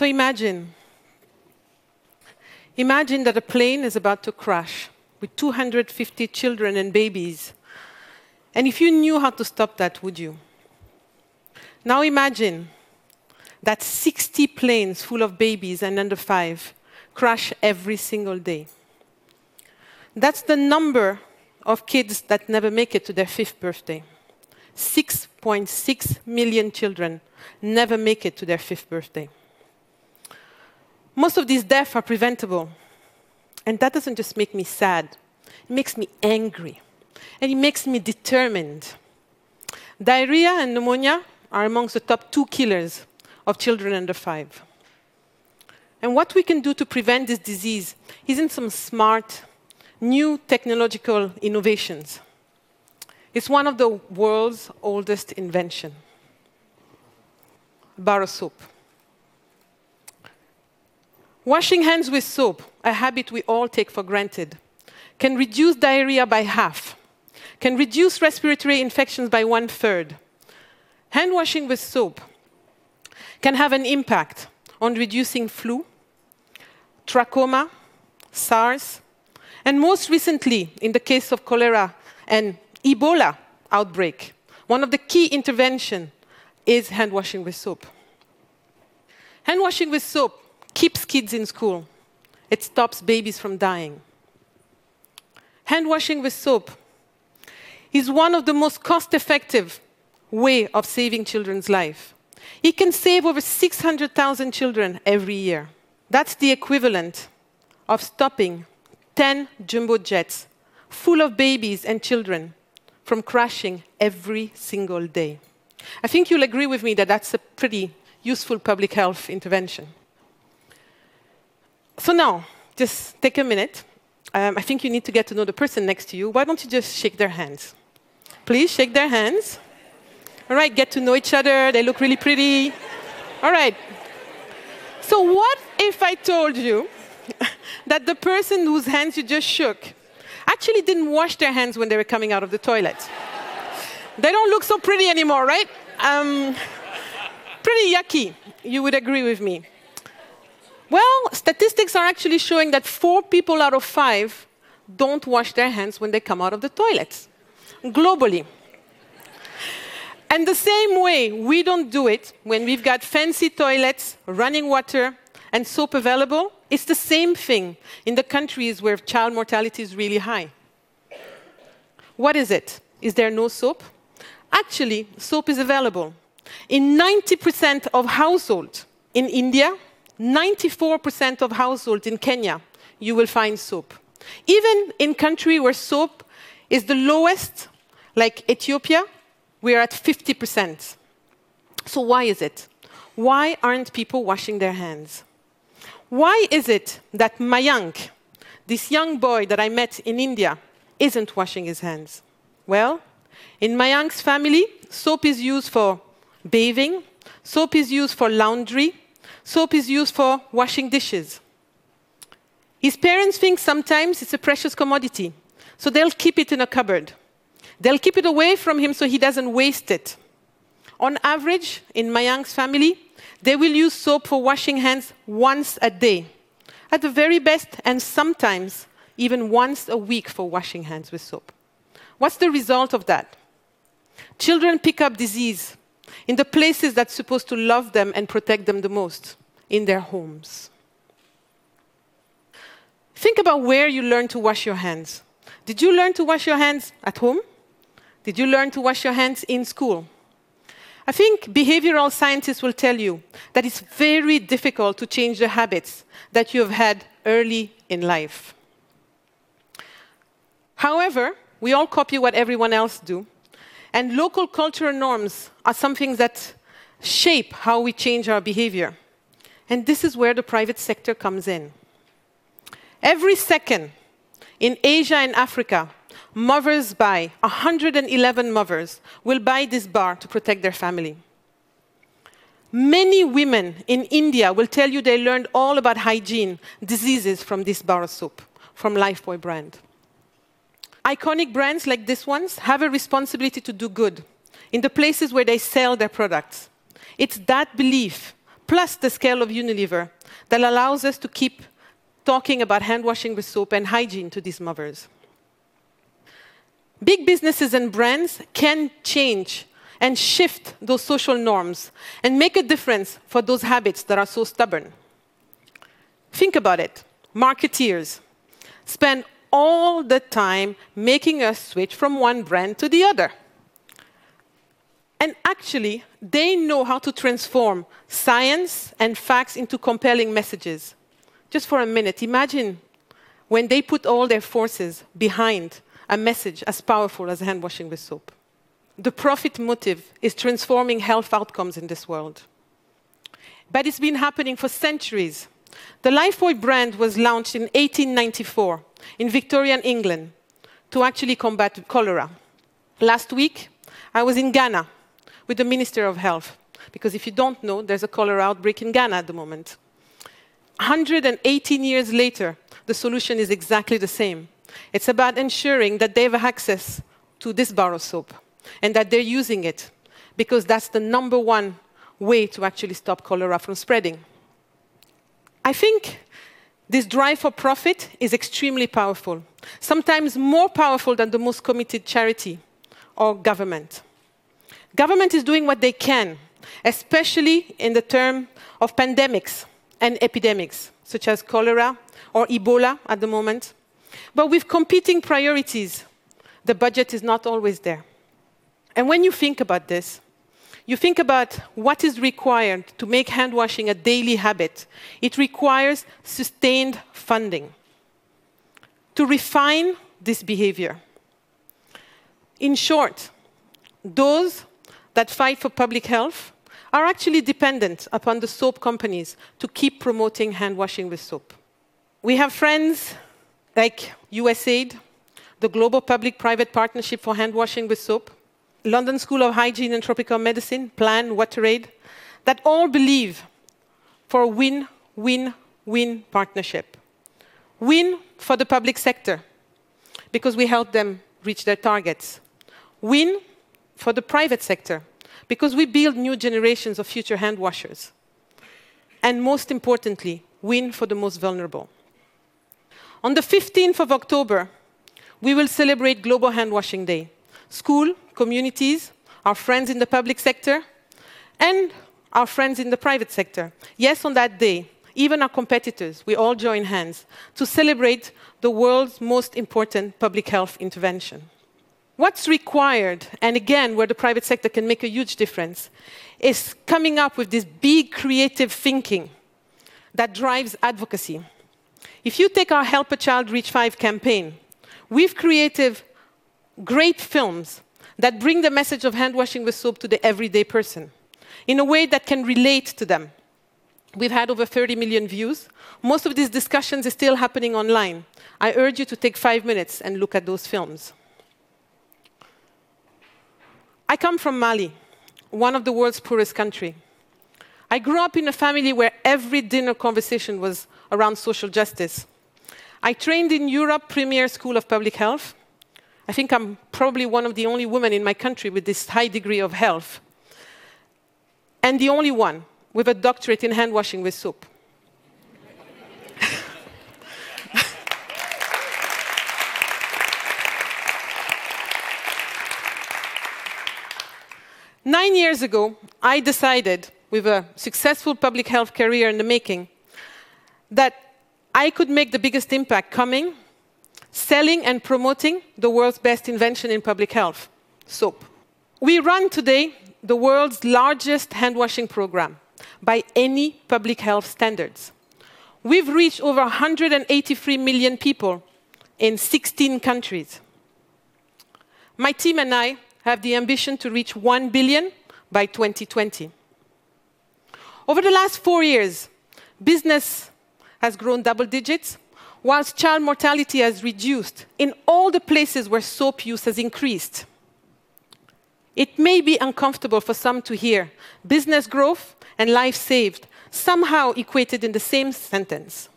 So imagine. Imagine that a plane is about to crash with 250 children and babies. And if you knew how to stop that, would you? Now imagine that 60 planes full of babies and under five crash every single day. That's the number of kids that never make it to their fifth birthday. 6.6 million children never make it to their fifth birthday. Most of these deaths are preventable. And that doesn't just make me sad, it makes me angry. And it makes me determined. Diarrhea and pneumonia are amongst the top two killers of children under five. And what we can do to prevent this disease isn't some smart, new technological innovations. It's one of the world's oldest inventions bar soap. Washing hands with soap, a habit we all take for granted, can reduce diarrhea by half, can reduce respiratory infections by one third. Hand washing with soap can have an impact on reducing flu, trachoma, SARS, and most recently, in the case of cholera and Ebola outbreak, one of the key interventions is hand washing with soap. Hand washing with soap keeps kids in school. It stops babies from dying. Hand washing with soap is one of the most cost-effective way of saving children's life. It can save over 600,000 children every year. That's the equivalent of stopping 10 jumbo jets full of babies and children from crashing every single day. I think you'll agree with me that that's a pretty useful public health intervention. So now, just take a minute. Um, I think you need to get to know the person next to you. Why don't you just shake their hands? Please shake their hands. All right, get to know each other. They look really pretty. All right. So, what if I told you that the person whose hands you just shook actually didn't wash their hands when they were coming out of the toilet? they don't look so pretty anymore, right? Um, pretty yucky, you would agree with me. Statistics are actually showing that four people out of five don't wash their hands when they come out of the toilets, globally. And the same way we don't do it when we've got fancy toilets, running water, and soap available, it's the same thing in the countries where child mortality is really high. What is it? Is there no soap? Actually, soap is available. In 90% of households in India, 94% of households in Kenya, you will find soap. Even in countries where soap is the lowest, like Ethiopia, we are at 50%. So why is it? Why aren't people washing their hands? Why is it that Mayank, this young boy that I met in India, isn't washing his hands? Well, in Mayank's family, soap is used for bathing, soap is used for laundry, soap is used for washing dishes. His parents think sometimes it's a precious commodity, so they'll keep it in a cupboard. They'll keep it away from him so he doesn't waste it. On average, in Mayank's family, they will use soap for washing hands once a day, at the very best, and sometimes even once a week for washing hands with soap. What's the result of that? Children pick up disease in the places that's supposed to love them and protect them the most, in their homes. Think about where you learned to wash your hands. Did you learn to wash your hands at home? Did you learn to wash your hands in school? I think behavioral scientists will tell you that it's very difficult to change the habits that you have had early in life. However, we all copy what everyone else do, and local cultural norms are something that shape how we change our behavior. And this is where the private sector comes in. Every second in Asia and Africa, mothers buy, 111 mothers will buy this bar to protect their family. Many women in India will tell you they learned all about hygiene, diseases from this bar of soap, from Lifebuoy brand. Iconic brands like this ones have a responsibility to do good in the places where they sell their products. It's that belief, plus the scale of Unilever that allows us to keep talking about hand washing with soap and hygiene to these mothers. Big businesses and brands can change and shift those social norms and make a difference for those habits that are so stubborn. Think about it. Marketeers spend all the time making us switch from one brand to the other. And actually, they know how to transform science and facts into compelling messages. Just for a minute, imagine when they put all their forces behind a message as powerful as hand washing with soap. The profit motive is transforming health outcomes in this world. But it's been happening for centuries. The Lifebuoy brand was launched in 1894 in Victorian England to actually combat cholera. Last week, I was in Ghana with the Minister of Health, because if you don't know, there's a cholera outbreak in Ghana at the moment. 118 years later, the solution is exactly the same. It's about ensuring that they have access to this bar of soap and that they're using it, because that's the number one way to actually stop cholera from spreading. I think this drive for profit is extremely powerful, sometimes more powerful than the most committed charity or government. Government is doing what they can, especially in the term of pandemics and epidemics, such as cholera or Ebola at the moment. But with competing priorities, the budget is not always there. And when you think about this, you think about what is required to make hand washing a daily habit. It requires sustained funding to refine this behavior. In short, those that fight for public health are actually dependent upon the soap companies to keep promoting hand washing with soap. We have friends like USAID, the Global Public Private Partnership for Hand Washing with Soap, London School of Hygiene and Tropical Medicine, Plan, WaterAid, that all believe for a win win win partnership. Win for the public sector, because we help them reach their targets. Win for the private sector, because we build new generations of future hand washers. And most importantly, win for the most vulnerable. On the 15th of October, we will celebrate Global Hand Washing Day. School, communities, our friends in the public sector, and our friends in the private sector. Yes, on that day, even our competitors, we all join hands to celebrate the world's most important public health intervention. What's required, and again, where the private sector can make a huge difference, is coming up with this big creative thinking that drives advocacy. If you take our Help a Child Reach 5 campaign, we've created great films that bring the message of hand washing with soap to the everyday person in a way that can relate to them. We've had over 30 million views. Most of these discussions are still happening online. I urge you to take five minutes and look at those films. I come from Mali, one of the world's poorest countries. I grew up in a family where every dinner conversation was around social justice. I trained in Europe Premier School of Public Health. I think I'm probably one of the only women in my country with this high degree of health. And the only one with a doctorate in hand washing with soap. Nine years ago, I decided, with a successful public health career in the making, that I could make the biggest impact coming, selling and promoting the world's best invention in public health soap. We run today the world's largest hand washing program by any public health standards. We've reached over 183 million people in 16 countries. My team and I have the ambition to reach 1 billion by 2020. Over the last four years, business has grown double digits, whilst child mortality has reduced in all the places where soap use has increased. It may be uncomfortable for some to hear business growth and life saved somehow equated in the same sentence.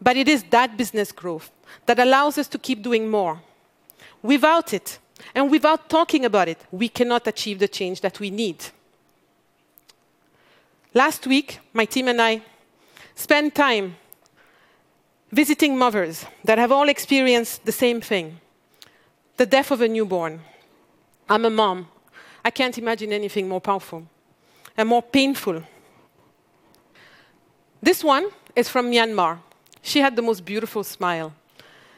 But it is that business growth that allows us to keep doing more. Without it, and without talking about it, we cannot achieve the change that we need. Last week, my team and I spent time visiting mothers that have all experienced the same thing the death of a newborn. I'm a mom. I can't imagine anything more powerful and more painful. This one is from Myanmar. She had the most beautiful smile.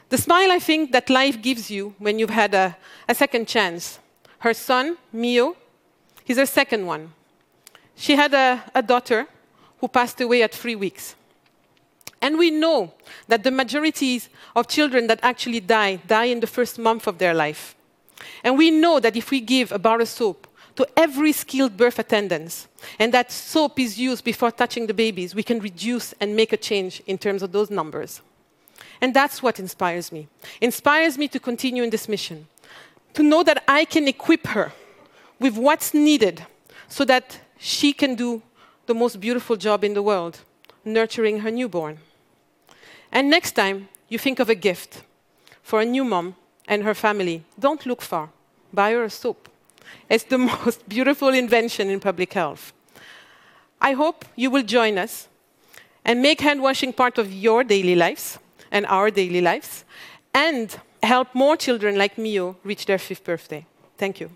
The smile I think that life gives you when you've had a, a second chance. Her son, Mio, he's her second one. She had a, a daughter who passed away at three weeks. And we know that the majority of children that actually die die in the first month of their life. And we know that if we give a bar of soap to every skilled birth attendant, and that soap is used before touching the babies, we can reduce and make a change in terms of those numbers. And that's what inspires me. Inspires me to continue in this mission. To know that I can equip her with what's needed so that she can do the most beautiful job in the world, nurturing her newborn. And next time you think of a gift for a new mom and her family, don't look far. Buy her a soap. It's the most beautiful invention in public health. I hope you will join us and make hand washing part of your daily lives and our daily lives and help more children like Mio reach their fifth birthday. Thank you.